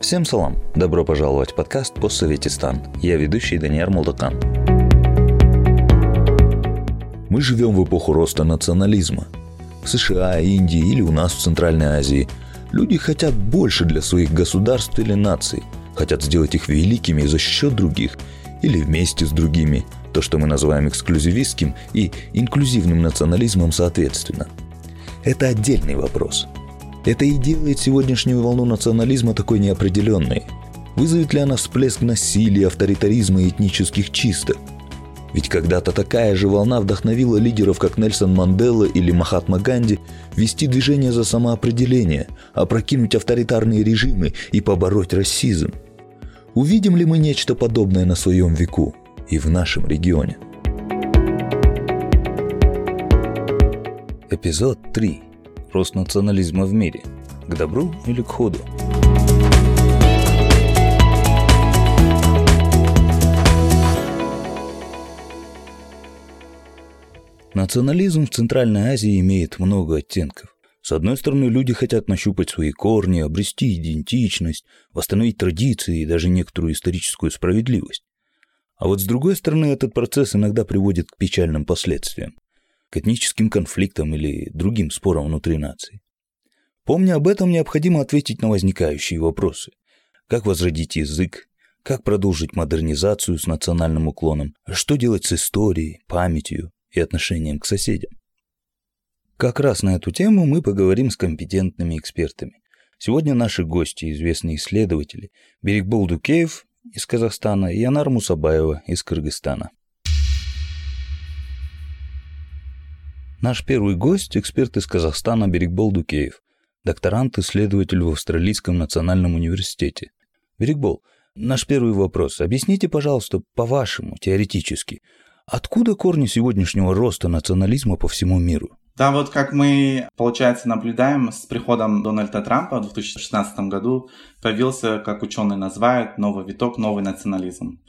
Всем салам! Добро пожаловать в подкаст «Постсоветистан». Я ведущий Даниэр Молдакан. Мы живем в эпоху роста национализма. В США, Индии или у нас в Центральной Азии люди хотят больше для своих государств или наций, хотят сделать их великими за счет других или вместе с другими, то, что мы называем эксклюзивистским и инклюзивным национализмом соответственно. Это отдельный вопрос – это и делает сегодняшнюю волну национализма такой неопределенной. Вызовет ли она всплеск насилия, авторитаризма и этнических чисток? Ведь когда-то такая же волна вдохновила лидеров, как Нельсон Мандела или Махатма Ганди, вести движение за самоопределение, опрокинуть авторитарные режимы и побороть расизм. Увидим ли мы нечто подобное на своем веку и в нашем регионе? Эпизод 3 рост национализма в мире? К добру или к ходу? Национализм в Центральной Азии имеет много оттенков. С одной стороны, люди хотят нащупать свои корни, обрести идентичность, восстановить традиции и даже некоторую историческую справедливость. А вот с другой стороны, этот процесс иногда приводит к печальным последствиям к этническим конфликтам или другим спорам внутри нации. Помня об этом, необходимо ответить на возникающие вопросы. Как возродить язык? Как продолжить модернизацию с национальным уклоном? Что делать с историей, памятью и отношением к соседям? Как раз на эту тему мы поговорим с компетентными экспертами. Сегодня наши гости, известные исследователи, Берегбол Дукеев из Казахстана и Янар Мусабаева из Кыргызстана. Наш первый гость – эксперт из Казахстана Берегбол Дукеев, докторант-исследователь в Австралийском национальном университете. Берегбол, наш первый вопрос. Объясните, пожалуйста, по-вашему, теоретически, откуда корни сегодняшнего роста национализма по всему миру? Да, вот как мы, получается, наблюдаем с приходом Дональда Трампа в 2016 году, появился, как ученые называют, новый виток, новый национализм.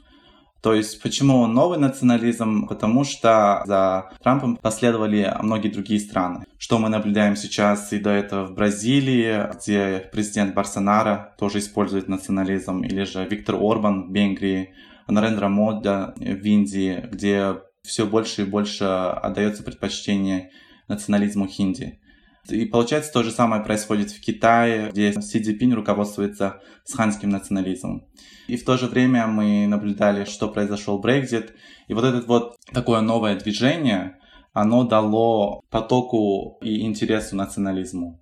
То есть почему новый национализм? Потому что за Трампом последовали многие другие страны. Что мы наблюдаем сейчас и до этого в Бразилии, где президент Барсонара тоже использует национализм, или же Виктор Орбан в Венгрии, Нарендра Мода в Индии, где все больше и больше отдается предпочтение национализму хинди. И получается то же самое происходит в Китае, где Си Цзиньпинь руководствуется сханским национализмом. И в то же время мы наблюдали, что произошел Brexit. И вот это вот такое новое движение, оно дало потоку и интересу национализму.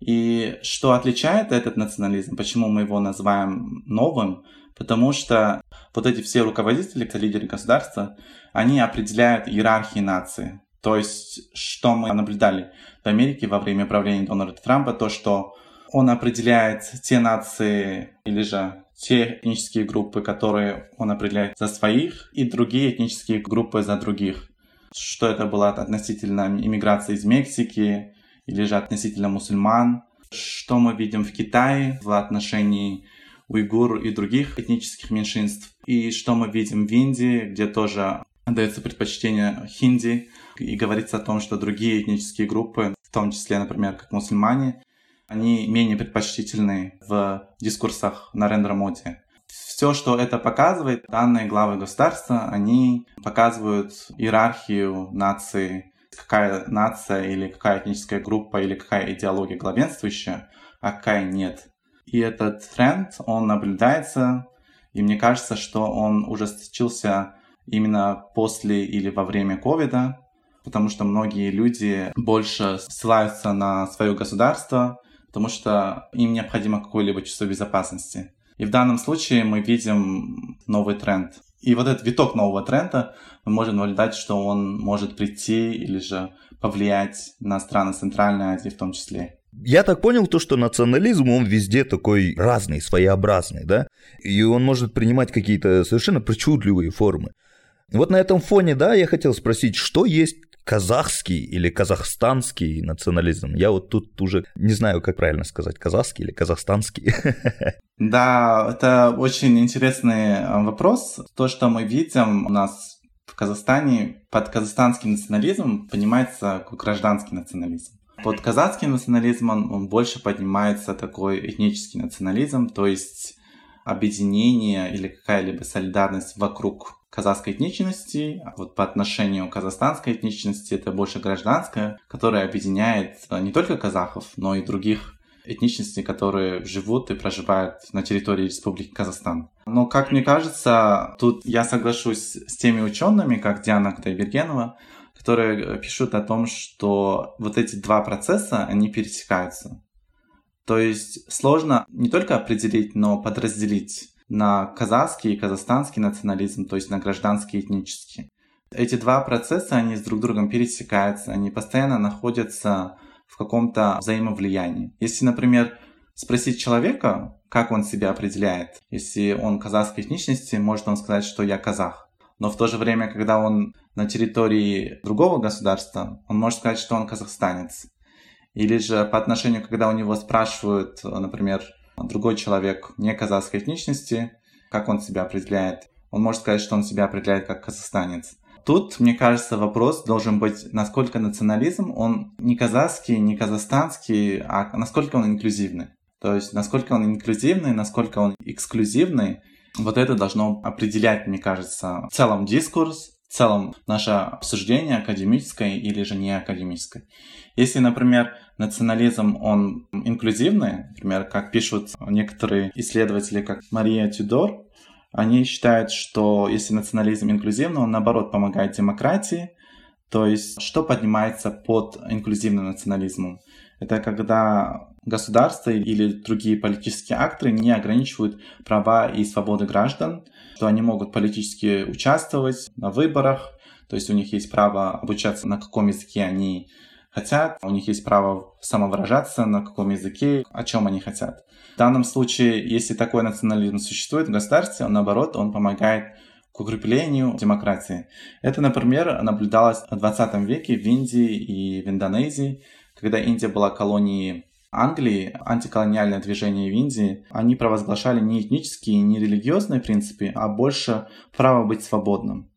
И что отличает этот национализм, почему мы его называем новым, потому что вот эти все руководители, лидеры государства, они определяют иерархии нации. То есть, что мы наблюдали в Америке во время правления Дональда Трампа, то, что он определяет те нации или же те этнические группы, которые он определяет за своих, и другие этнические группы за других. Что это было относительно иммиграции из Мексики или же относительно мусульман. Что мы видим в Китае в отношении уйгур и других этнических меньшинств. И что мы видим в Индии, где тоже отдается предпочтение хинди, и говорится о том, что другие этнические группы, в том числе, например, как мусульмане, они менее предпочтительны в дискурсах на рендер-моде. Все, что это показывает, данные главы государства, они показывают иерархию нации, какая нация или какая этническая группа или какая идеология главенствующая, а какая нет. И этот тренд, он наблюдается, и мне кажется, что он ужесточился именно после или во время ковида, потому что многие люди больше ссылаются на свое государство, потому что им необходимо какое-либо чувство безопасности. И в данном случае мы видим новый тренд. И вот этот виток нового тренда мы можем наблюдать, что он может прийти или же повлиять на страны Центральной Азии в том числе. Я так понял то, что национализм, он везде такой разный, своеобразный, да? И он может принимать какие-то совершенно причудливые формы. Вот на этом фоне, да, я хотел спросить, что есть казахский или казахстанский национализм. Я вот тут уже не знаю, как правильно сказать, казахский или казахстанский. Да, это очень интересный э, вопрос. То, что мы видим у нас в Казахстане, под казахстанским национализмом понимается гражданский национализм. Под казахским национализмом он больше поднимается такой этнический национализм, то есть объединение или какая-либо солидарность вокруг казахской этничности, а вот по отношению к казахстанской этничности это больше гражданская, которая объединяет э, не только казахов, но и других этничностей, которые живут и проживают на территории Республики Казахстан. Но, как мне кажется, тут я соглашусь с теми учеными, как Диана Кутайбергенова, которые э, пишут о том, что вот эти два процесса, они пересекаются. То есть сложно не только определить, но подразделить на казахский и казахстанский национализм, то есть на гражданский и этнический. Эти два процесса, они с друг другом пересекаются, они постоянно находятся в каком-то взаимовлиянии. Если, например, спросить человека, как он себя определяет, если он казахской этничности, может он сказать, что я казах. Но в то же время, когда он на территории другого государства, он может сказать, что он казахстанец. Или же по отношению, когда у него спрашивают, например, другой человек не казахской этничности, как он себя определяет, он может сказать, что он себя определяет как казахстанец. Тут, мне кажется, вопрос должен быть, насколько национализм, он не казахский, не казахстанский, а насколько он инклюзивный. То есть, насколько он инклюзивный, насколько он эксклюзивный, вот это должно определять, мне кажется, в целом дискурс, в целом наше обсуждение академическое или же не академическое. Если, например, национализм, он инклюзивный, например, как пишут некоторые исследователи, как Мария Тюдор, они считают, что если национализм инклюзивный, он наоборот помогает демократии. То есть, что поднимается под инклюзивным национализмом? Это когда государство или другие политические акторы не ограничивают права и свободы граждан, что они могут политически участвовать на выборах, то есть у них есть право обучаться на каком языке они хотят, у них есть право самовыражаться на каком языке, о чем они хотят. В данном случае, если такой национализм существует в государстве, он наоборот, он помогает к укреплению демократии. Это, например, наблюдалось в 20 веке в Индии и в Индонезии, когда Индия была колонией Англии, антиколониальное движение в Индии, они провозглашали не этнические, не религиозные принципы, а больше право быть свободным.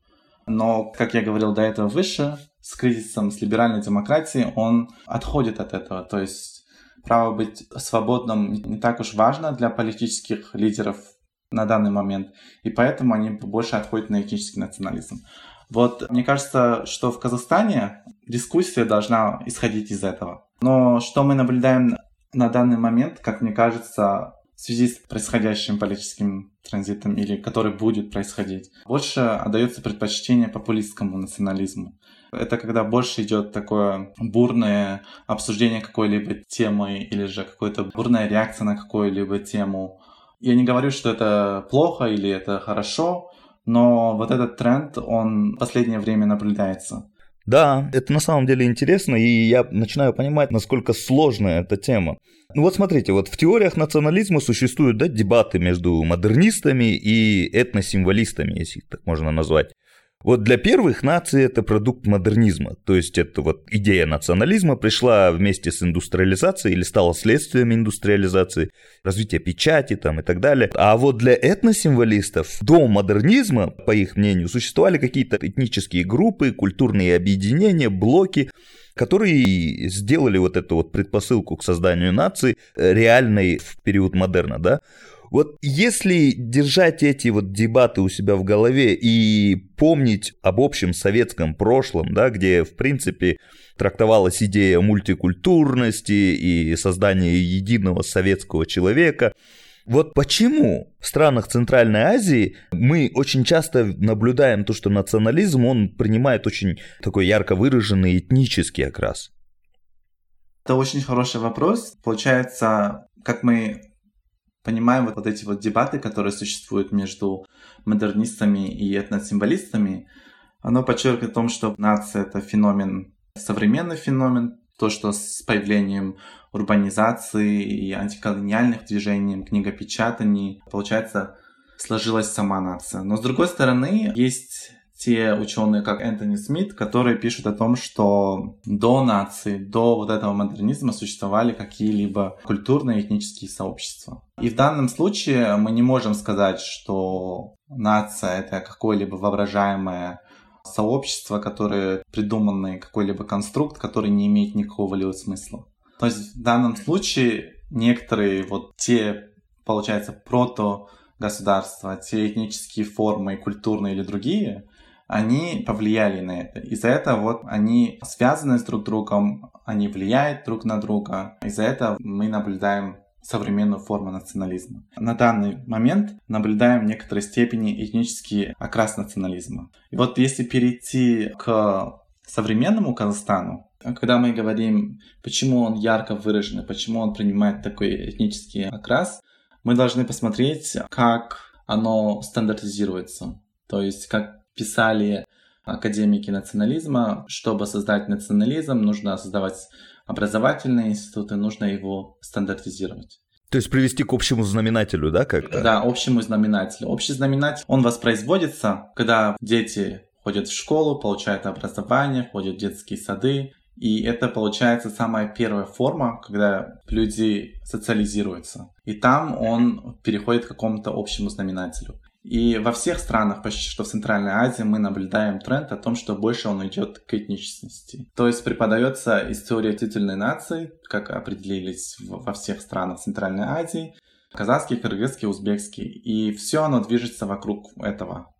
Но, как я говорил до этого выше, с кризисом, с либеральной демократией, он отходит от этого. То есть право быть свободным не так уж важно для политических лидеров на данный момент, и поэтому они больше отходят на этнический национализм. Вот мне кажется, что в Казахстане дискуссия должна исходить из этого. Но что мы наблюдаем на данный момент, как мне кажется, в связи с происходящим политическим транзитом или который будет происходить, больше отдается предпочтение популистскому национализму. Это когда больше идет такое бурное обсуждение какой-либо темы или же какая-то бурная реакция на какую-либо тему. Я не говорю, что это плохо или это хорошо, но вот этот тренд, он в последнее время наблюдается. Да, это на самом деле интересно, и я начинаю понимать, насколько сложная эта тема. Ну вот смотрите, вот в теориях национализма существуют да, дебаты между модернистами и этносимволистами, если их так можно назвать. Вот для первых наций это продукт модернизма, то есть это вот идея национализма пришла вместе с индустриализацией или стала следствием индустриализации, развития печати там и так далее. А вот для этносимволистов до модернизма, по их мнению, существовали какие-то этнические группы, культурные объединения, блоки, которые сделали вот эту вот предпосылку к созданию нации реальной в период модерна, да. Вот если держать эти вот дебаты у себя в голове и помнить об общем советском прошлом, да, где, в принципе, трактовалась идея мультикультурности и создания единого советского человека, вот почему в странах Центральной Азии мы очень часто наблюдаем то, что национализм, он принимает очень такой ярко выраженный этнический окрас? Это очень хороший вопрос. Получается, как мы понимаем вот, вот эти вот дебаты, которые существуют между модернистами и этносимволистами, оно подчеркивает о том, что нация — это феномен, современный феномен, то, что с появлением урбанизации и антиколониальных движений, книгопечатаний, получается, сложилась сама нация. Но с другой стороны, есть те ученые, как Энтони Смит, которые пишут о том, что до нации, до вот этого модернизма существовали какие-либо культурные этнические сообщества. И в данном случае мы не можем сказать, что нация это какое-либо воображаемое сообщество, которое придуманный какой-либо конструкт, который не имеет никакого смысла. То есть в данном случае некоторые вот те, получается, прото государства, те этнические формы, культурные или другие, они повлияли на это. Из-за этого вот они связаны с друг другом, они влияют друг на друга. Из-за этого мы наблюдаем современную форму национализма. На данный момент наблюдаем в некоторой степени этнический окрас национализма. И вот если перейти к современному Казахстану, когда мы говорим, почему он ярко выражен, почему он принимает такой этнический окрас, мы должны посмотреть, как оно стандартизируется. То есть, как писали академики национализма, чтобы создать национализм, нужно создавать образовательные институты, нужно его стандартизировать. То есть привести к общему знаменателю, да, как-то? Да, общему знаменателю. Общий знаменатель, он воспроизводится, когда дети ходят в школу, получают образование, ходят в детские сады, и это получается самая первая форма, когда люди социализируются. И там он переходит к какому-то общему знаменателю. И во всех странах, почти что в Центральной Азии, мы наблюдаем тренд о том, что больше он идет к этничности. То есть преподается история титульной нации, как определились во всех странах Центральной Азии, казахский, кыргызский, узбекский. И все оно движется вокруг этого.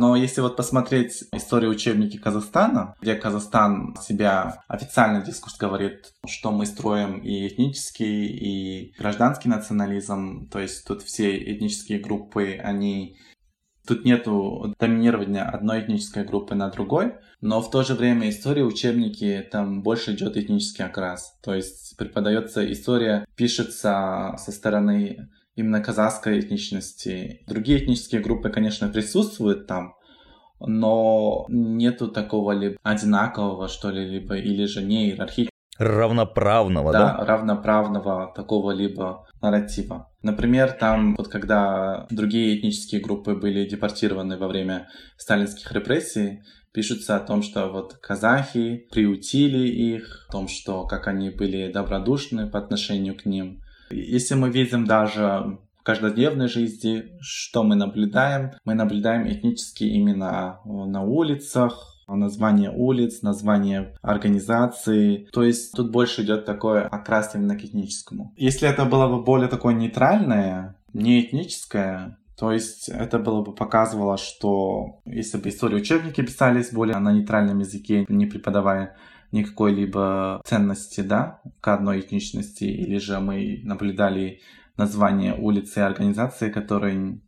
Но если вот посмотреть историю учебники Казахстана, где Казахстан себя официально дискурс говорит, что мы строим и этнический, и гражданский национализм, то есть тут все этнические группы, они Тут нету доминирования одной этнической группы на другой, но в то же время история учебники там больше идет этнический окрас. То есть преподается история, пишется со стороны именно казахской этничности. Другие этнические группы, конечно, присутствуют там, но нету такого либо одинакового, что ли, либо или же не иерархического. Равноправного, да? Да, равноправного такого либо нарратива. Например, там, вот когда другие этнические группы были депортированы во время сталинских репрессий, пишутся о том, что вот казахи приютили их, о том, что как они были добродушны по отношению к ним. Если мы видим даже в каждодневной жизни, что мы наблюдаем? Мы наблюдаем этнические имена на улицах, название улиц, название организации. То есть тут больше идет такое окрас именно к этническому. Если это было бы более такое нейтральное, не этническое, то есть это было бы показывало, что если бы истории учебники писались более на нейтральном языке, не преподавая никакой либо ценности, да, к одной этничности, или же мы наблюдали название улицы и организации, которые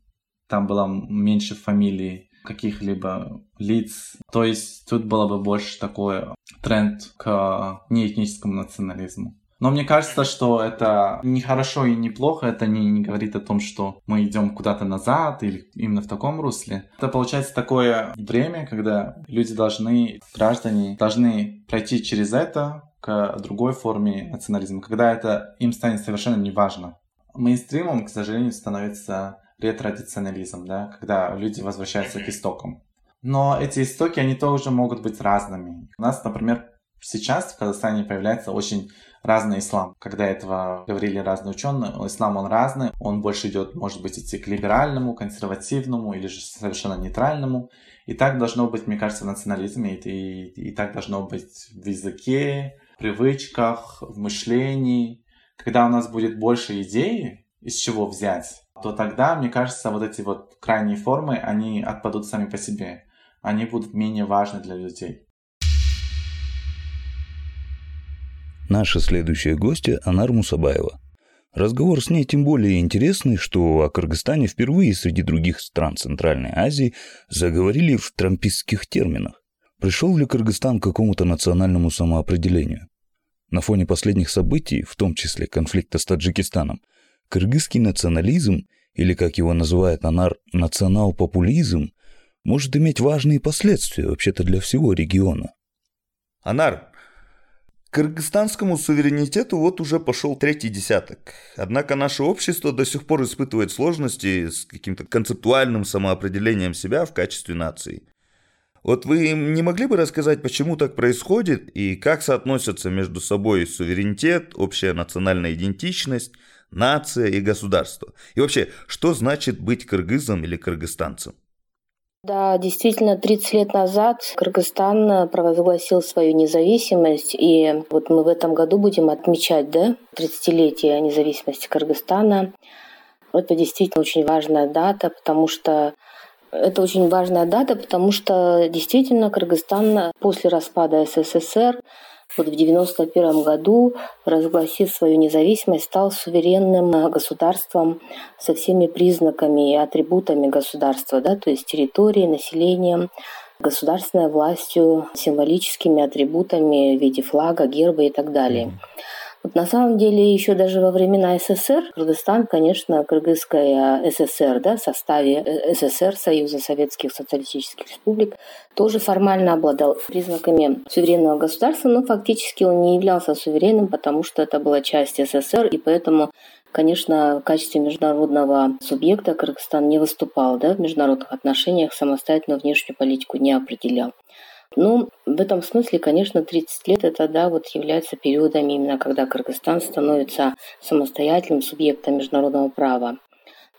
там было меньше фамилий каких-либо лиц. То есть тут было бы больше такой тренд к неэтническому национализму. Но мне кажется, что это не хорошо и не плохо, это не, не говорит о том, что мы идем куда-то назад или именно в таком русле. Это получается такое время, когда люди должны, граждане должны пройти через это к другой форме национализма, когда это им станет совершенно неважно. Мейнстримом, к сожалению, становится ретрадиционализм, да, когда люди возвращаются к истокам. Но эти истоки, они тоже могут быть разными. У нас, например, сейчас в Казахстане появляется очень разный ислам. Когда этого говорили разные ученые, ислам он разный, он больше идет, может быть, идти к либеральному, консервативному или же совершенно нейтральному. И так должно быть, мне кажется, в национализме, и, и, и так должно быть в языке, привычках, в мышлении. Когда у нас будет больше идей, из чего взять, то тогда, мне кажется, вот эти вот крайние формы, они отпадут сами по себе. Они будут менее важны для людей. Наша следующая гостья Анар Мусабаева. Разговор с ней тем более интересный, что о Кыргызстане впервые среди других стран Центральной Азии заговорили в трампистских терминах. Пришел ли Кыргызстан к какому-то национальному самоопределению? На фоне последних событий, в том числе конфликта с Таджикистаном, кыргызский национализм, или как его называет Анар, национал-популизм, может иметь важные последствия вообще-то для всего региона. Анар, кыргызстанскому суверенитету вот уже пошел третий десяток. Однако наше общество до сих пор испытывает сложности с каким-то концептуальным самоопределением себя в качестве нации. Вот вы не могли бы рассказать, почему так происходит и как соотносятся между собой суверенитет, общая национальная идентичность, нация и государство? И вообще, что значит быть кыргызом или кыргызстанцем? Да, действительно, 30 лет назад Кыргызстан провозгласил свою независимость, и вот мы в этом году будем отмечать да, 30-летие независимости Кыргызстана. Это действительно очень важная дата, потому что это очень важная дата, потому что действительно Кыргызстан после распада СССР вот в 1991 году, разгласив свою независимость, стал суверенным государством со всеми признаками и атрибутами государства, да, то есть территорией, населением, государственной властью, символическими атрибутами в виде флага, герба и так далее. Вот на самом деле еще даже во времена СССР Кыргызстан, конечно, Кыргызская ССР, да, в составе э, СССР, Союза Советских Социалистических Республик, тоже формально обладал признаками суверенного государства, но фактически он не являлся суверенным, потому что это была часть СССР, и поэтому Конечно, в качестве международного субъекта Кыргызстан не выступал да, в международных отношениях, самостоятельно внешнюю политику не определял. Ну, в этом смысле, конечно, 30 лет это, да, вот является периодом именно, когда Кыргызстан становится самостоятельным субъектом международного права.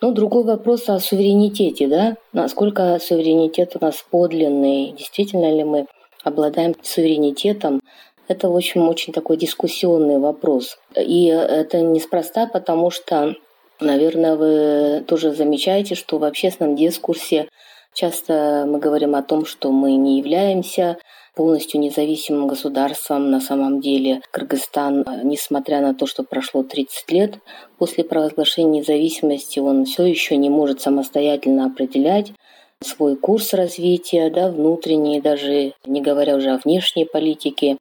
Ну, другой вопрос о суверенитете, да, насколько суверенитет у нас подлинный, действительно ли мы обладаем суверенитетом, это, в общем, очень такой дискуссионный вопрос. И это неспроста, потому что, наверное, вы тоже замечаете, что в общественном дискурсе Часто мы говорим о том, что мы не являемся полностью независимым государством. На самом деле Кыргызстан, несмотря на то, что прошло 30 лет после провозглашения независимости, он все еще не может самостоятельно определять свой курс развития, да, внутренний, даже не говоря уже о внешней политике.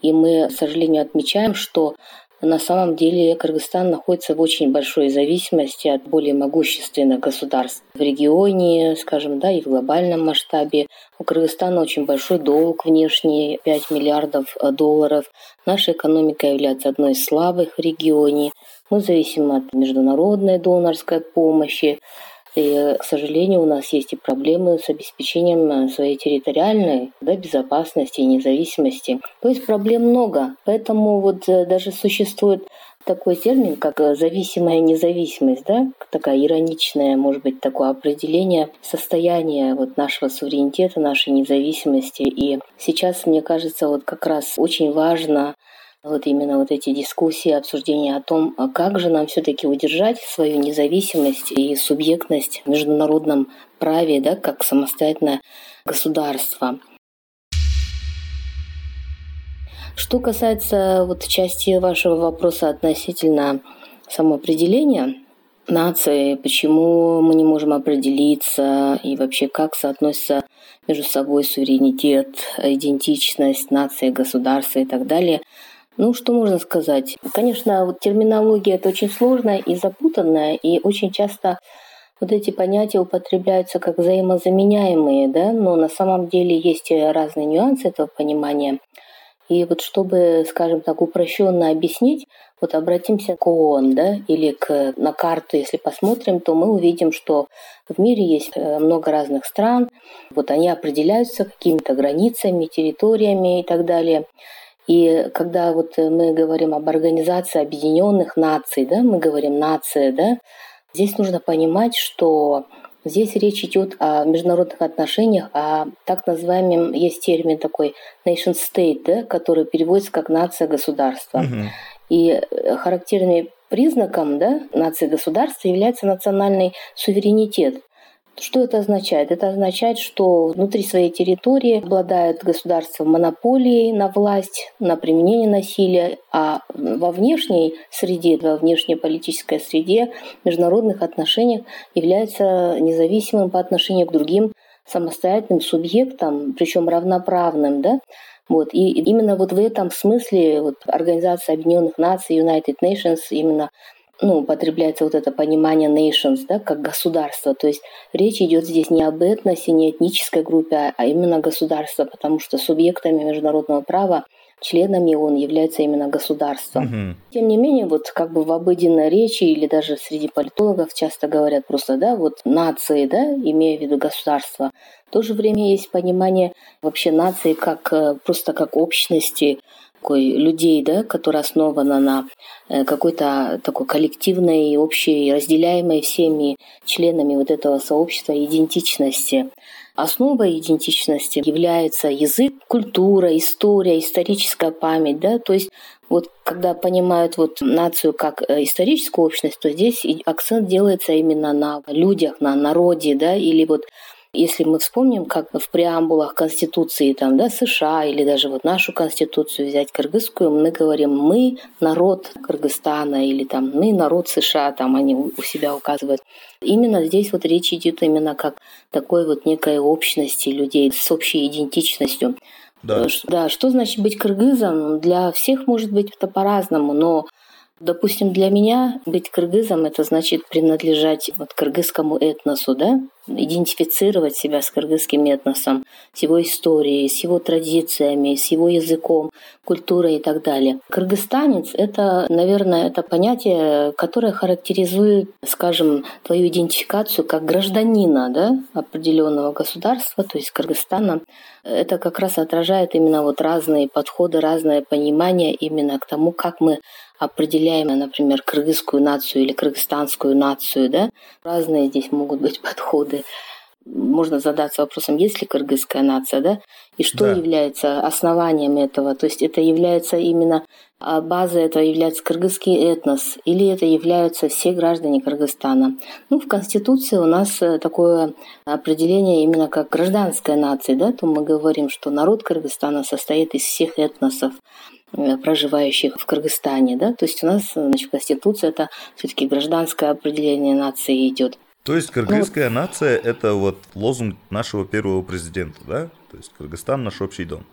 И мы, к сожалению, отмечаем, что на самом деле Кыргызстан находится в очень большой зависимости от более могущественных государств в регионе, скажем, да, и в глобальном масштабе. У Кыргызстана очень большой долг внешний, 5 миллиардов э, долларов. Наша экономика является одной из слабых в регионе. Мы зависим от международной донорской помощи. И, к сожалению, у нас есть и проблемы с обеспечением э, своей территориальной да, безопасности и независимости. То есть проблем много. Поэтому вот э, даже существует такой термин, как э, зависимая независимость, да, такая ироничная, может быть, такое определение состояния вот нашего суверенитета, нашей независимости. И сейчас, мне кажется, вот как раз очень важно вот именно вот эти дискуссии, обсуждения о том, а как же нам все-таки удержать свою независимость и субъектность в международном праве, да, как самостоятельное государство. Что касается вот части вашего вопроса относительно самоопределения нации, почему мы не можем определиться и вообще как соотносится между собой суверенитет, идентичность нации, государства и так далее – ну, что можно сказать? Конечно, вот терминология это очень сложная и запутанная, и очень часто вот эти понятия употребляются как взаимозаменяемые, да, но на самом деле есть разные нюансы этого понимания. И вот чтобы, скажем так, упрощенно объяснить, вот обратимся к ООН, да, или к, на карту, если посмотрим, то мы увидим, что в мире есть э, много разных стран, вот они определяются какими-то границами, территориями и так далее. И когда вот мы говорим об Организации Объединенных Наций, да, мы говорим нация, да, здесь нужно понимать, что здесь речь идет о международных отношениях, о так называемом, есть термин такой nation state, да, который переводится как нация государства. Угу. И характерным признаком да, нации государства является национальный суверенитет. Что это означает? Это означает, что внутри своей территории обладает государство монополией на власть, на применение насилия, а во внешней среде, во внешней политической среде, международных отношениях является независимым по отношению к другим самостоятельным субъектам, причем равноправным, да, вот. И именно вот в этом смысле вот, Организация Объединенных Наций, United Nations, именно ну, употребляется вот это понимание nations, да, как государство. То есть речь идет здесь не об этносе, не этнической группе, а именно государство, потому что субъектами международного права членами он является именно государством. Угу. Тем не менее, вот как бы в обыденной речи или даже среди политологов часто говорят просто, да, вот нации, да, имея в виду государство. В то же время есть понимание вообще нации как э, просто как общности, такой людей, да, которая основана на э, какой-то такой коллективной, общей, разделяемой всеми членами вот этого сообщества идентичности. Основой идентичности является язык, культура, история, историческая память, да, то есть вот когда понимают вот нацию как э, историческую общность, то здесь акцент делается именно на людях, на народе, да, или вот если мы вспомним, как в преамбулах Конституции там, да, США или даже вот нашу Конституцию взять кыргызскую, мы говорим «мы народ Кыргызстана» или там «мы народ США», там они у себя указывают. Именно здесь вот речь идет именно как такой вот некой общности людей с общей идентичностью. Да. да, что значит быть кыргызом? Для всех может быть это по-разному, но Допустим, для меня быть кыргызом – это значит принадлежать вот кыргызскому этносу, да? идентифицировать себя с кыргызским этносом, с его историей, с его традициями, с его языком, культурой и так далее. Кыргызстанец – это, наверное, это понятие, которое характеризует, скажем, твою идентификацию как гражданина да, определенного государства, то есть Кыргызстана. Это как раз отражает именно вот разные подходы, разное понимание именно к тому, как мы определяем, например, кыргызскую нацию или кыргызстанскую нацию, да, разные здесь могут быть подходы. Можно задаться вопросом, есть ли кыргызская нация, да, и что да. является основанием этого. То есть это является именно а базой этого является кыргызский этнос или это являются все граждане Кыргызстана. Ну, в Конституции у нас э, такое определение именно как гражданская нация, да, то мы говорим, что народ Кыргызстана состоит из всех этносов. Э, проживающих в Кыргызстане, да, то есть у нас, значит, в Конституции это все-таки гражданское определение нации идет. То есть кыргызская ну, нация – это вот лозунг нашего первого президента, да? То есть Кыргызстан – наш общий дом.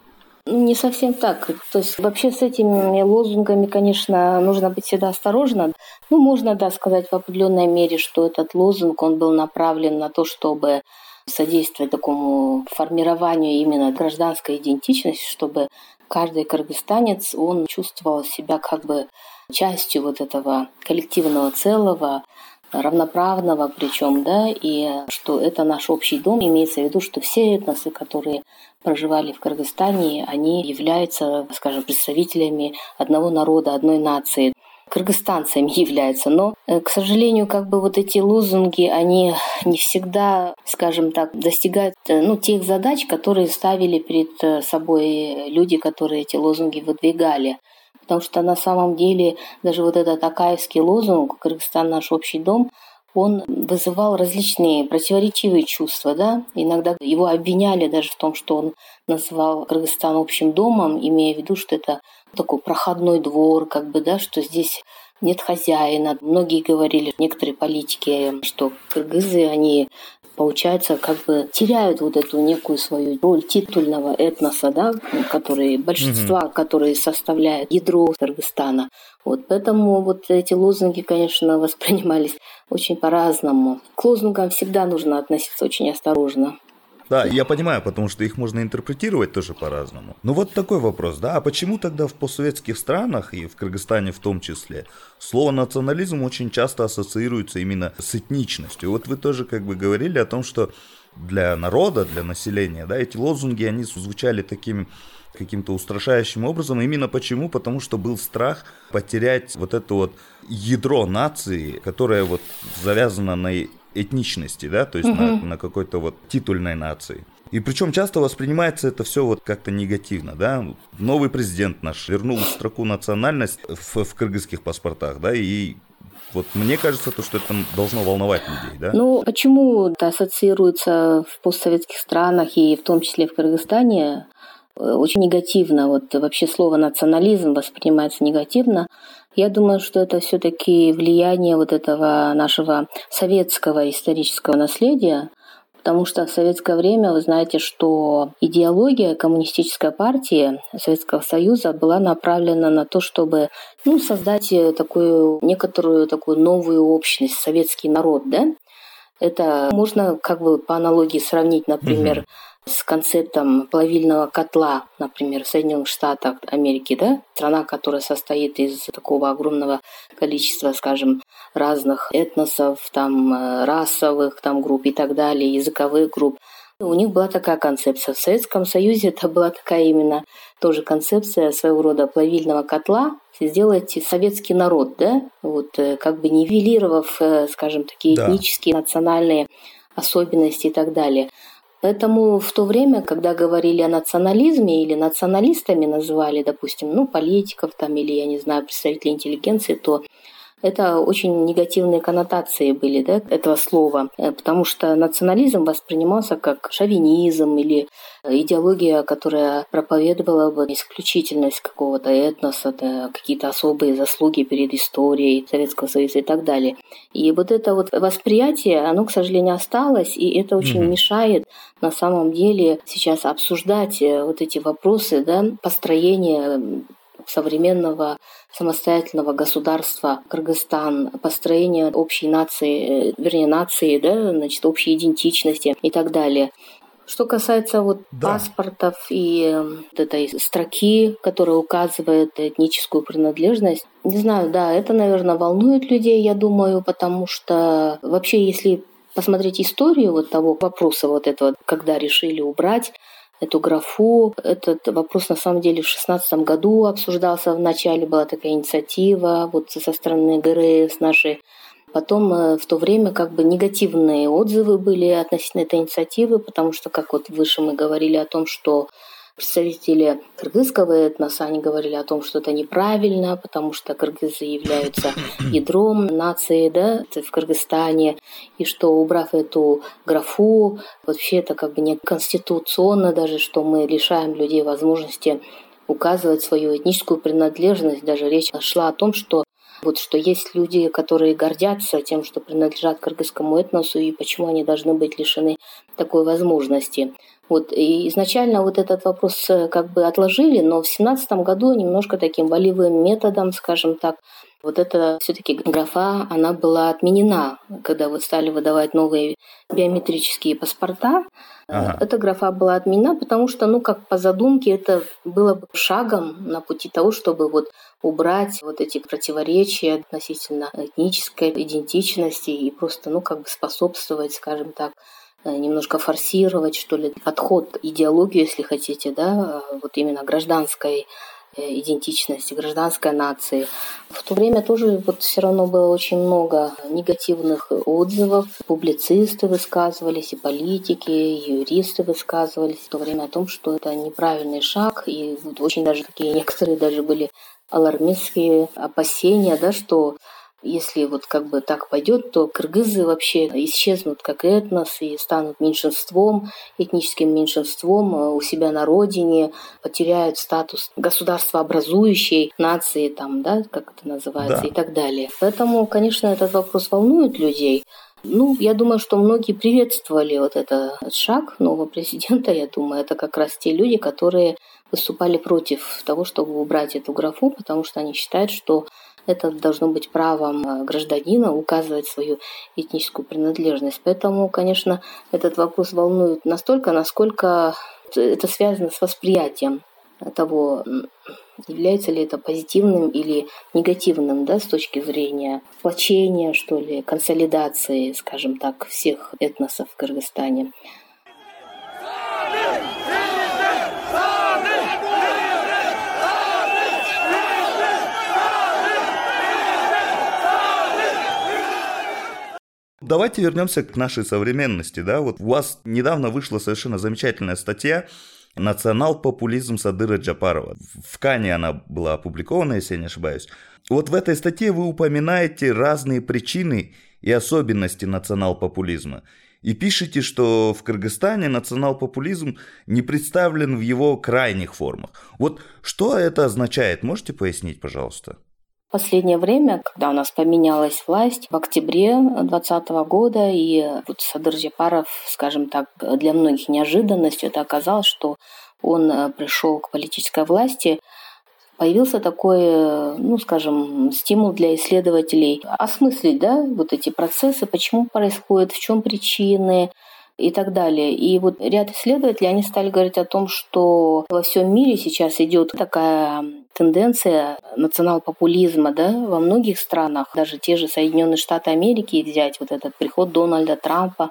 Ну, не совсем так. То есть вообще с этими лозунгами, конечно, нужно быть всегда осторожно. Ну, можно, да, сказать в определенной мере, что этот лозунг, он был направлен на то, чтобы содействовать такому формированию именно гражданской идентичности, чтобы каждый кыргызстанец, он чувствовал себя как бы частью вот этого коллективного целого, равноправного причем, да, и что это наш общий дом, имеется в виду, что все этносы, которые проживали в Кыргызстане, они являются, скажем, представителями одного народа, одной нации кыргызстанцами являются. Но, э, к сожалению, как бы вот эти лозунги, они не всегда, скажем так, достигают э, ну, тех задач, которые ставили перед э, собой люди, которые эти лозунги выдвигали. Потому что на самом деле даже вот этот акаевский лозунг «Кыргызстан – наш общий дом», он вызывал различные противоречивые чувства, да. Иногда его обвиняли даже в том, что он назвал Кыргызстан общим домом, имея в виду, что это такой проходной двор, как бы, да, что здесь нет хозяина. Многие говорили, некоторые политики, что кыргызы, они получается, как бы теряют вот эту некую свою роль титульного этноса, да, которые, большинства, угу. которые составляют ядро Кыргызстана. Вот поэтому вот эти лозунги, конечно, воспринимались очень по-разному. К лозунгам всегда нужно относиться очень осторожно. Да, я понимаю, потому что их можно интерпретировать тоже по-разному. Но вот такой вопрос, да, а почему тогда в постсоветских странах и в Кыргызстане в том числе слово национализм очень часто ассоциируется именно с этничностью? Вот вы тоже как бы говорили о том, что для народа, для населения, да, эти лозунги, они звучали таким каким-то устрашающим образом. Именно почему? Потому что был страх потерять вот это вот ядро нации, которое вот завязано на этничности, да, то есть угу. на, на какой-то вот титульной нации. И причем часто воспринимается это все вот как-то негативно, да. Новый президент наш вернул строку национальность в, в кыргызских паспортах, да, и вот мне кажется, то, что это должно волновать людей, да? Ну, почему это ассоциируется в постсоветских странах и в том числе в Кыргызстане э, очень негативно? Вот вообще слово национализм воспринимается негативно. Я думаю, что это все-таки влияние вот этого нашего советского исторического наследия, потому что в советское время вы знаете, что идеология коммунистической партии Советского Союза была направлена на то, чтобы ну, создать такую некоторую такую новую общность, советский народ, да? Это можно как бы по аналогии сравнить, например, с концептом плавильного котла, например, в Соединенных Штатах Америки, да, страна, которая состоит из такого огромного количества, скажем, разных этносов, там, э, расовых там, групп и так далее, языковых групп. У них была такая концепция. В Советском Союзе это была такая именно тоже концепция своего рода плавильного котла, сделать советский народ, да, вот э, как бы нивелировав, э, скажем, такие да. этнические, национальные особенности и так далее. Поэтому в то время, когда говорили о национализме или националистами называли, допустим, ну, политиков там или, я не знаю, представителей интеллигенции, то это очень негативные коннотации были да, этого слова, э, потому что национализм воспринимался как шовинизм или идеология, которая проповедовала бы исключительность какого-то этноса, да, какие-то особые заслуги перед историей Советского Союза и так далее. И вот это вот восприятие, оно, к сожалению, осталось, и это очень mm-hmm. мешает на самом деле сейчас обсуждать э, вот эти вопросы да, построения современного самостоятельного государства Кыргызстан, построение общей нации, э, вернее, нации, да, значит, общей идентичности и так далее. Что касается вот да. паспортов и э, вот этой строки, которая указывает этническую принадлежность, не знаю, да, это, наверное, волнует людей, я думаю, потому что вообще, если посмотреть историю вот того вопроса вот этого, когда решили убрать эту графу. Этот вопрос на самом деле в 2016 году обсуждался. В начале была такая инициатива вот со стороны ГРС нашей. Потом э, в то время как бы негативные отзывы были относительно этой инициативы, потому что, как вот выше мы говорили о том, что представители кыргызского этноса, они говорили о том, что это неправильно, потому что кыргызы являются ядром нации да, в Кыргызстане, и что убрав эту графу, вообще это как бы не конституционно даже, что мы лишаем людей возможности указывать свою этническую принадлежность. Даже речь шла о том, что вот что есть люди, которые гордятся тем, что принадлежат кыргызскому этносу, и почему они должны быть лишены такой возможности. Вот, и изначально вот этот вопрос э, как бы отложили, но в семнадцатом году немножко таким волевым методом, скажем так, вот эта все-таки графа, она была отменена, когда вот стали выдавать новые биометрические паспорта. Ага. Эта графа была отменена, потому что, ну, как по задумке, это было бы шагом на пути того, чтобы вот убрать вот эти противоречия относительно этнической идентичности и просто, ну, как бы способствовать, скажем так, немножко форсировать, что ли, подход, идеологию, если хотите, да, вот именно гражданской э, идентичности, гражданской нации. В то время тоже вот все равно было очень много негативных отзывов. Публицисты высказывались, и политики, и юристы высказывались в то время о том, что это неправильный шаг, и вот очень даже такие некоторые даже были алармистские опасения, да, что если вот как бы так пойдет, то кыргызы вообще исчезнут как этнос и станут меньшинством, этническим меньшинством э, у себя на родине, потеряют статус государства образующей нации, там, да, как это называется, да. и так далее. Поэтому, конечно, этот вопрос волнует людей. Ну, я думаю, что многие приветствовали вот этот шаг нового президента. Я думаю, это как раз те люди, которые выступали против того, чтобы убрать эту графу, потому что они считают, что это должно быть правом э, гражданина указывать свою этническую принадлежность. Поэтому, конечно, этот вопрос волнует настолько, насколько это связано с восприятием того, является ли это позитивным или негативным да, с точки зрения сплочения, что ли, консолидации, скажем так, всех этносов в Кыргызстане. Давайте вернемся к нашей современности. Да? Вот у вас недавно вышла совершенно замечательная статья «Национал-популизм Садыра Джапарова». В Кане она была опубликована, если я не ошибаюсь. Вот в этой статье вы упоминаете разные причины и особенности национал-популизма. И пишете, что в Кыргызстане национал-популизм не представлен в его крайних формах. Вот что это означает? Можете пояснить, пожалуйста? Последнее время, когда у нас поменялась власть в октябре 2020 года, и вот Садыр Джапаров, скажем так, для многих неожиданностью это оказалось, что он э, пришел к политической власти, появился такой, ну, скажем, стимул для исследователей осмыслить, да, вот эти процессы, почему происходят, в чем причины, и так далее. И вот ряд исследователей, они стали говорить о том, что во всем мире сейчас идет такая тенденция национал-популизма, да, во многих странах, даже те же Соединенные Штаты Америки взять, вот этот приход Дональда Трампа,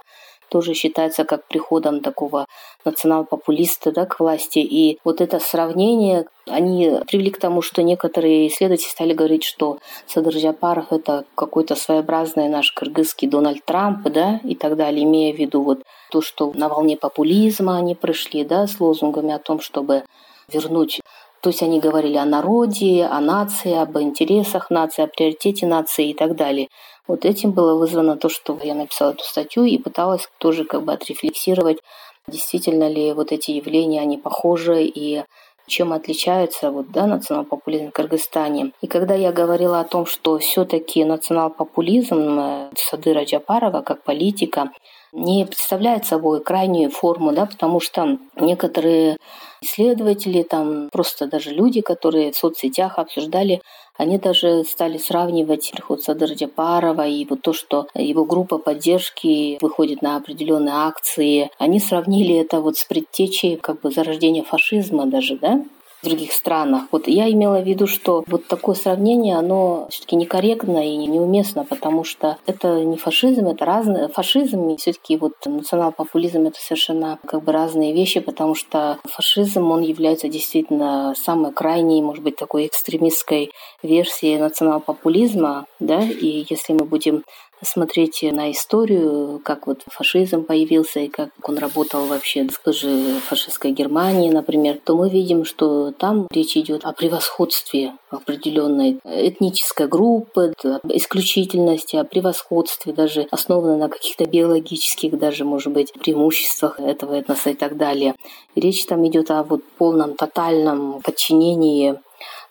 тоже считается как приходом такого национал-популиста да, к власти. И вот это сравнение, они привели к тому, что некоторые исследователи стали говорить, что Садыр Джапаров – это какой-то своеобразный наш кыргызский Дональд Трамп, да, и так далее, имея в виду вот то, что на волне популизма они пришли, да, с лозунгами о том, чтобы вернуть то есть они говорили о народе, о нации, об интересах нации, о приоритете нации и так далее. Вот этим было вызвано то, что я написала эту статью и пыталась тоже как бы отрефлексировать, действительно ли вот эти явления, они похожи и чем отличается вот, да, национал-популизм в Кыргызстане. И когда я говорила о том, что все-таки национал-популизм э, Садыра Джапарова как политика не представляет собой крайнюю форму, да, потому что некоторые исследователи, там просто даже люди, которые в соцсетях обсуждали, они даже стали сравнивать приход Садыр Джапарова и вот то, что его группа поддержки выходит на определенные акции. Они сравнили это вот с предтечей как бы зарождения фашизма даже, да? В других странах. Вот я имела в виду, что вот такое сравнение, оно все-таки некорректно и неуместно, потому что это не фашизм, это разные фашизм и все-таки вот национал-популизм это совершенно как бы разные вещи, потому что фашизм он является действительно самой крайней, может быть, такой экстремистской версией национал-популизма, да, и если мы будем смотреть на историю, как вот фашизм появился и как он работал вообще же фашистской Германии, например, то мы видим, что там речь идет о превосходстве определенной этнической группы, исключительности, о превосходстве, даже основанной на каких-то биологических даже, может быть, преимуществах этого этноса и так далее. Речь там идет о вот полном тотальном подчинении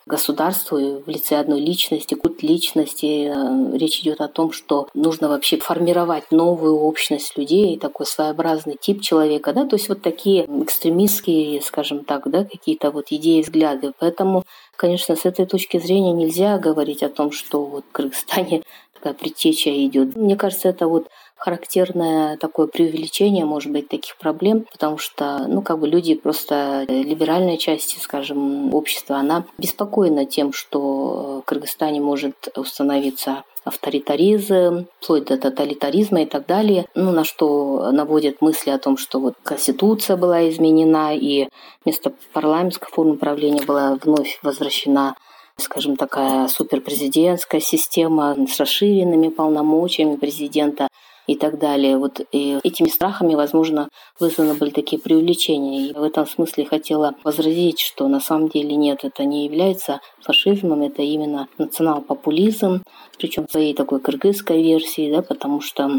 государству в лице одной личности, культ личности. Э, речь идет о том, что нужно вообще формировать новую общность людей, такой своеобразный тип человека, да, то есть вот такие экстремистские, скажем так, да, какие-то вот идеи, взгляды. Поэтому, конечно, с этой точки зрения нельзя говорить о том, что вот в Кыргызстане такая предтеча идет. Мне кажется, это вот характерное такое преувеличение, может быть, таких проблем, потому что, ну, как бы люди просто, э, либеральная часть, скажем, общества, она беспокоена тем, что в Кыргызстане может установиться авторитаризм, вплоть до тоталитаризма и так далее, ну, на что наводят мысли о том, что вот Конституция была изменена, и вместо парламентской формы правления была вновь возвращена скажем, такая суперпрезидентская система с расширенными полномочиями президента и так далее. Вот и этими страхами, возможно, вызваны были такие преувеличения. И в этом смысле хотела возразить, что на самом деле нет, это не является фашизмом, это именно национал-популизм, причем своей такой кыргызской версии, да, потому что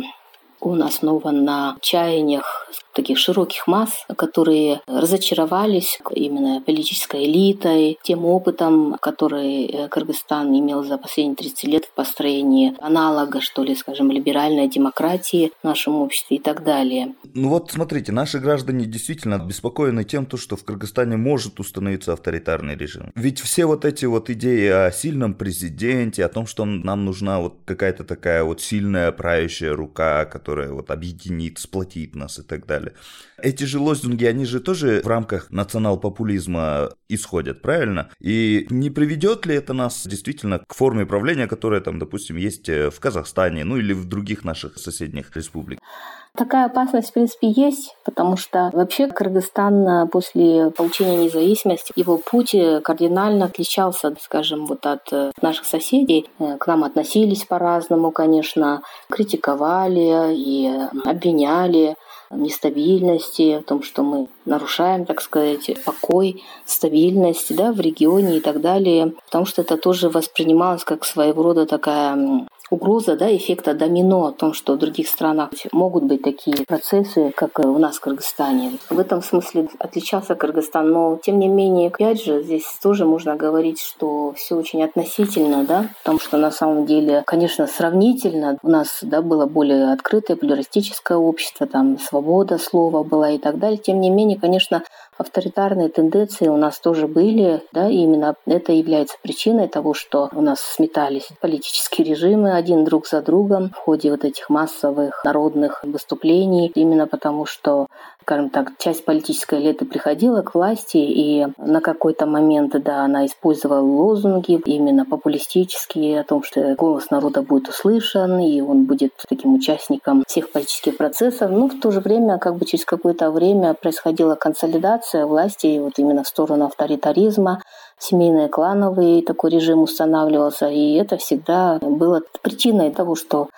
он основан на чаяниях таких широких масс, которые разочаровались именно политической элитой, тем опытом, который э, Кыргызстан имел за последние 30 лет в построении аналога, что ли, скажем, либеральной демократии в нашем обществе и так далее. Ну вот смотрите, наши граждане действительно обеспокоены тем, то, что в Кыргызстане может установиться авторитарный режим. Ведь все вот эти вот идеи о сильном президенте, о том, что нам нужна вот какая-то такая вот сильная правящая рука, которая вот объединит, сплотит нас и так далее далее. Эти же лозунги, они же тоже в рамках национал-популизма исходят, правильно? И не приведет ли это нас действительно к форме правления, которая там, допустим, есть э, в Казахстане, ну или в других наших соседних республиках? Такая опасность, в принципе, есть, потому что вообще Кыргызстан э, после получения независимости, его путь э, кардинально отличался, скажем, вот от наших соседей. К нам относились по-разному, конечно, критиковали и обвиняли нестабильности, в том, что мы нарушаем, так сказать, покой, стабильность да, в регионе и так далее, потому что это тоже воспринималось как своего рода такая угроза да, эффекта домино о том, что в других странах могут быть такие процессы, как у нас в Кыргызстане. В этом смысле отличался Кыргызстан, но тем не менее, опять же, здесь тоже можно говорить, что все очень относительно, да, потому что на самом деле, конечно, сравнительно у нас да, было более открытое плюристическое общество, там свобода слова была и так далее. Тем не менее, конечно, авторитарные тенденции у нас тоже были, да, и именно это является причиной того, что у нас сметались политические режимы, один друг за другом в ходе вот этих массовых народных выступлений, именно потому что скажем так, часть политической элиты приходила к власти, и на какой-то момент, да, она использовала лозунги именно популистические о том, что голос народа будет услышан, и он будет таким участником всех политических процессов. Но в то же время, как бы через какое-то время происходила консолидация власти вот именно в сторону авторитаризма, семейный клановый такой режим устанавливался, и это всегда было причиной того, что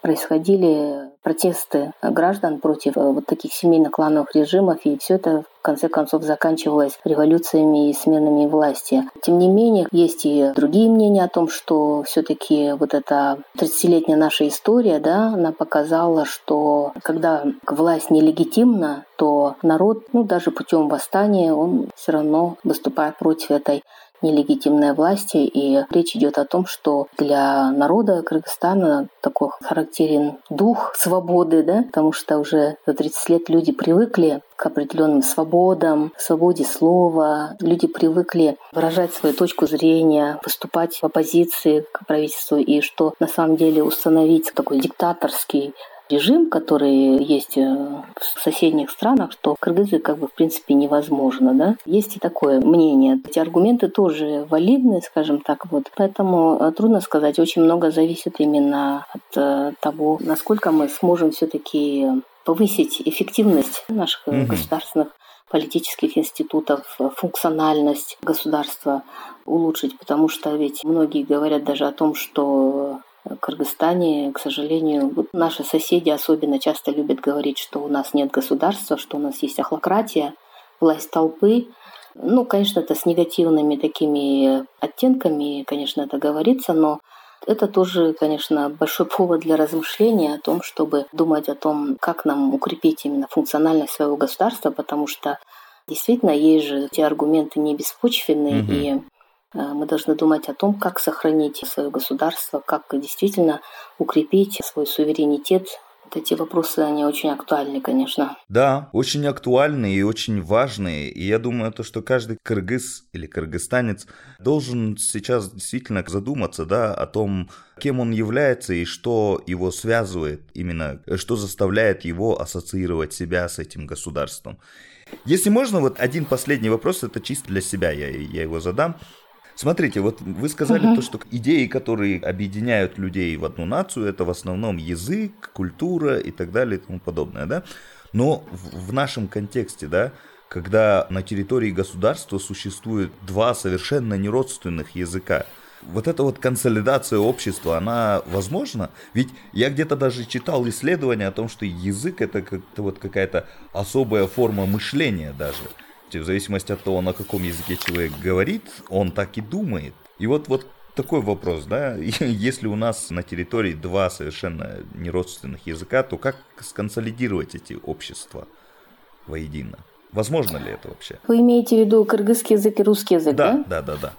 происходили протесты граждан против э, вот таких семейно-клановых режимов, и все это в конце концов заканчивалось революциями и сменами власти. Тем не менее, есть и другие мнения о том, что все-таки вот эта 30-летняя наша история, да, она показала, что когда власть нелегитимна, то народ, ну, даже путем восстания, он все равно выступает против этой нелегитимной власти. И речь идет о том, что для народа Кыргызстана такой характерен дух свободы, да, потому что уже за 30 лет люди привыкли к определенным свободам, свободе слова. Люди привыкли выражать свою точку зрения, выступать в оппозиции к правительству, и что на самом деле установить такой диктаторский режим, который есть э, в соседних странах, что кыргызы как бы в принципе невозможно. Да? Есть и такое мнение. Эти аргументы тоже валидны, скажем так. Вот. Поэтому э, трудно сказать. Очень много зависит именно от э, того, насколько мы сможем все-таки повысить эффективность наших mm государственных политических институтов, функциональность государства улучшить, потому что ведь многие говорят даже о том, что Кыргызстане, к сожалению, вот наши соседи особенно часто любят говорить, что у нас нет государства, что у нас есть охлократия, власть толпы. Ну, конечно, это с негативными такими оттенками, конечно, это говорится, но это тоже, конечно, большой повод для размышления о том, чтобы думать о том, как нам укрепить именно функциональность своего государства, потому что действительно есть же эти аргументы не беспочвенные, угу. и Э, мы должны думать о том, как сохранить свое государство, как действительно укрепить свой суверенитет, вот эти вопросы, они очень актуальны, конечно. Да, очень актуальны и очень важные. И я думаю, то, что каждый кыргыз или кыргызстанец должен сейчас действительно задуматься да, о том, кем он является и что его связывает, именно что заставляет его ассоциировать себя с этим государством. Если можно, вот один последний вопрос, это чисто для себя, я, я его задам. Смотрите, вот вы сказали угу. то, что идеи, которые объединяют людей в одну нацию, это в основном язык, культура и так далее и тому подобное, да? Но в, нашем контексте, да, когда на территории государства существует два совершенно неродственных языка, вот эта вот консолидация общества, она возможна? Ведь я где-то даже читал исследования о том, что язык это как-то вот какая-то особая форма мышления даже в зависимости от того, на каком языке человек говорит, он так и думает. И вот, вот такой вопрос, да, если у нас на территории два совершенно неродственных языка, то как сконсолидировать эти общества воедино? Возможно ли это вообще? Вы имеете в виду кыргызский язык и русский язык, да? Да, да, да, да.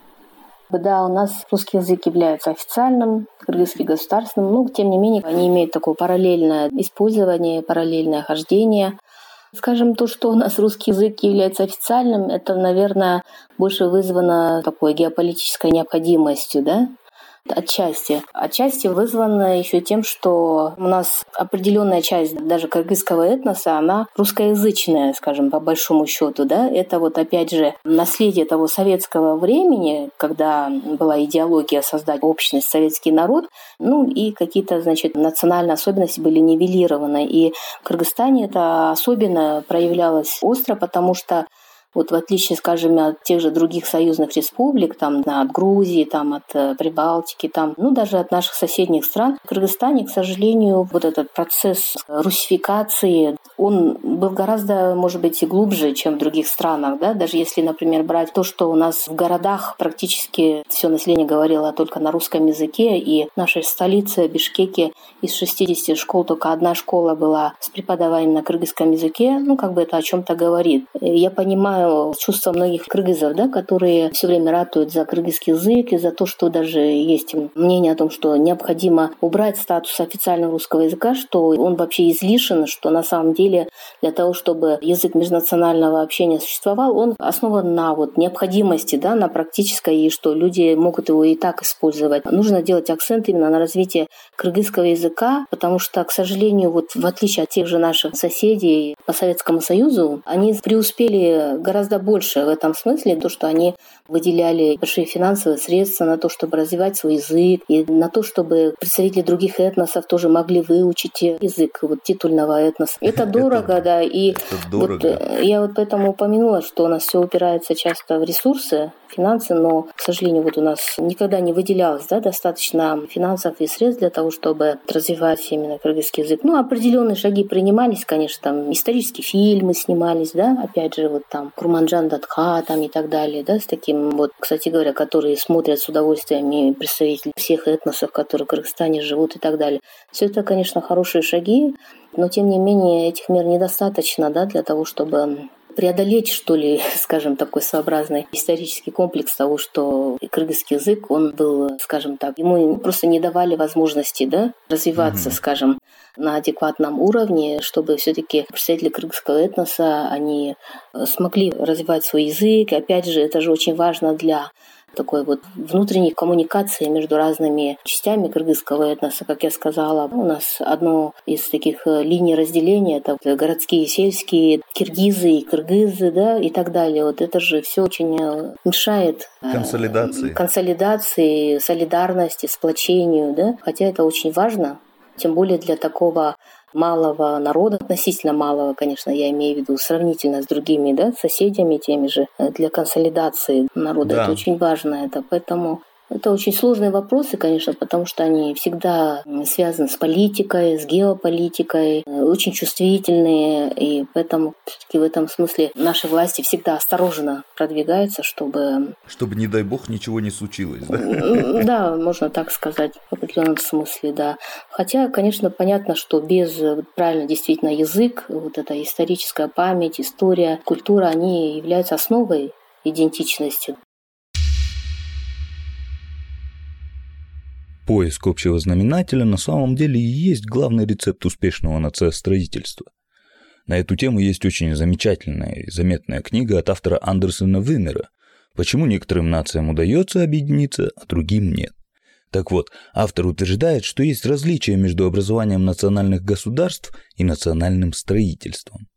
Да, у нас русский язык является официальным, кыргызский государственным, но тем не менее они имеют такое параллельное использование, параллельное хождение. Скажем, то, что у нас русский язык является официальным, это, наверное, больше вызвано такой геополитической необходимостью, да? Отчасти. Отчасти вызвано еще тем, что у нас определенная часть даже кыргызского этноса, она русскоязычная, скажем, по большому счету, да. Это вот опять же наследие того советского времени, когда была идеология создать общность, советский народ, ну и какие-то, значит, национальные особенности были нивелированы. И в Кыргызстане это особенно проявлялось остро, потому что вот в отличие, скажем, от тех же других союзных республик, там, от Грузии, там, от э, Прибалтики, там, ну, даже от наших соседних стран, в Кыргызстане, к сожалению, вот этот процесс русификации, он был гораздо, может быть, и глубже, чем в других странах, да, даже если, например, брать то, что у нас в городах практически все население говорило только на русском языке, и нашей столице, Бишкеке, из 60 школ только одна школа была с преподаванием на кыргызском языке, ну, как бы это о чем-то говорит. Я понимаю чувства многих кыргызов, да, которые все время ратуют за кыргызский язык и за то, что даже есть мнение о том, что необходимо убрать статус официального русского языка, что он вообще излишен, что на самом деле для для того, чтобы язык межнационального общения существовал, он основан на вот необходимости, да, на практической, и что люди могут его и так использовать. Нужно делать акцент именно на развитие кыргызского языка, потому что, к сожалению, вот в отличие от тех же наших соседей по Советскому Союзу, они преуспели гораздо больше в этом смысле, то, что они выделяли большие финансовые средства на то, чтобы развивать свой язык, и на то, чтобы представители других этносов тоже могли выучить язык вот титульного этноса. Это дорого, да, и вот э, я вот поэтому упомянула, что у нас все упирается часто в ресурсы, финансы, но, к сожалению, вот у нас никогда не выделялось да, достаточно финансов и средств для того, чтобы развивать именно кыргызский язык. Ну, определенные шаги принимались, конечно, там исторические фильмы снимались, да, опять же, вот там Курманджан Датха там и так далее, да, с таким вот, кстати говоря, которые смотрят с удовольствием и представители всех этносов, которые в Кыргызстане живут и так далее. Все это, конечно, хорошие шаги, но тем не менее этих мер недостаточно да, для того, чтобы преодолеть, что ли, скажем, такой своеобразный исторический комплекс того, что кыргызский язык, он был, скажем так, ему просто не давали возможности да, развиваться, mm-hmm. скажем, на адекватном уровне, чтобы все-таки представители кыргызского этноса, они смогли развивать свой язык. И опять же, это же очень важно для такой вот внутренней коммуникации между разными частями кыргызского этноса, как я сказала. У нас одно из таких э, линий разделения это городские, сельские, киргизы и кыргызы, да, и так далее. Вот это же все очень э, мешает э, консолидации, консолидации, солидарности, сплочению, да, хотя это очень важно, тем более для такого малого народа, относительно малого, конечно, я имею в виду, сравнительно с другими да, соседями теми же, для консолидации народа. Да. Это очень важно. Это поэтому это очень сложные вопросы, конечно, потому что они всегда связаны с политикой, с геополитикой, э, очень чувствительные, и поэтому все-таки в этом смысле наши власти всегда осторожно продвигаются, чтобы... Чтобы, не дай бог, ничего не случилось, да? Да, можно так сказать, в определенном смысле, да. Хотя, конечно, понятно, что без правильно действительно язык, вот эта историческая память, история, культура, они являются основой идентичности. Поиск общего знаменателя на самом деле и есть главный рецепт успешного нациостроительства. На эту тему есть очень замечательная и заметная книга от автора Андерсона Вимера «Почему некоторым нациям удается объединиться, а другим нет». Так вот, автор утверждает, что есть различия между образованием национальных государств и национальным строительством.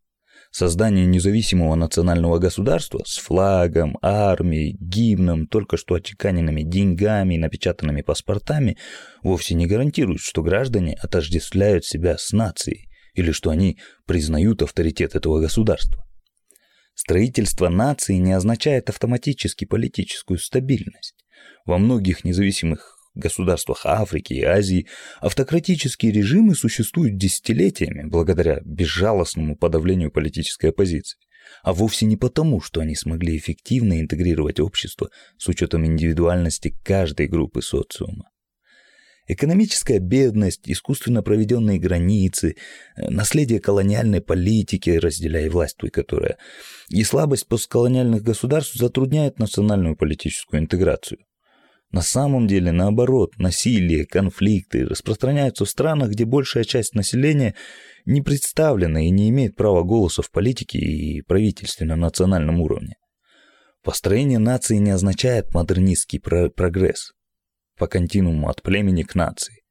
Создание независимого национального государства с флагом, армией, гимном, только что отчеканенными деньгами и напечатанными паспортами вовсе не гарантирует, что граждане отождествляют себя с нацией или что они признают авторитет этого государства. Строительство нации не означает автоматически политическую стабильность. Во многих независимых государствах Африки и Азии автократические режимы существуют десятилетиями благодаря безжалостному подавлению политической оппозиции, а вовсе не потому, что они смогли эффективно интегрировать общество с учетом индивидуальности каждой группы социума. Экономическая бедность, искусственно проведенные границы, э, наследие колониальной политики, разделяя власть которая, и слабость постколониальных государств затрудняют национальную политическую интеграцию. На самом деле, наоборот, насилие, конфликты распространяются в странах, где большая часть населения не представлена и не имеет права голоса в политике и правительстве на национальном уровне. Построение нации не означает модернистский про прогресс по континууму от племени к нации.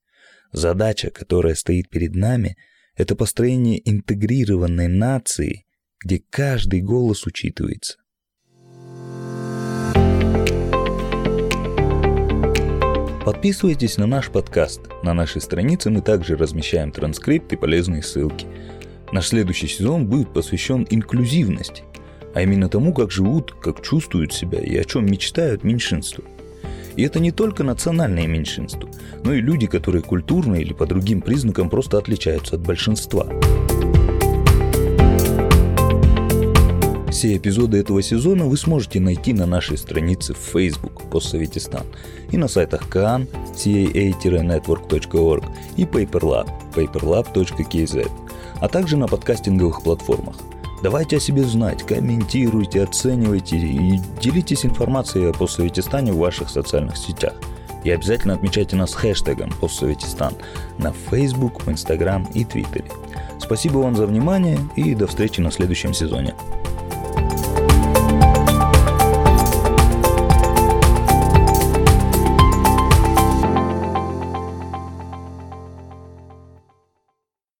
Задача, которая стоит перед нами, это построение интегрированной нации, где каждый голос учитывается. Подписывайтесь на наш подкаст. На нашей странице мы также размещаем транскрипт и полезные ссылки. Наш следующий сезон будет посвящен инклюзивности, а именно тому, как живут, как чувствуют себя и о чем мечтают меньшинства. И это не только национальные меньшинства, но и люди, которые культурно или по другим признакам просто отличаются от большинства. Все эпизоды этого сезона вы сможете найти на нашей странице в Facebook «Постсоветистан» и на сайтах CAN, caa-network.org и PaperLab, paperlab.kz, а также на подкастинговых платформах. Давайте о себе знать, комментируйте, оценивайте и делитесь информацией о постсоветистане в ваших социальных сетях. И обязательно отмечайте нас хэштегом постсоветистан на Facebook, Instagram и Твиттере. Спасибо вам за внимание и до встречи на следующем сезоне.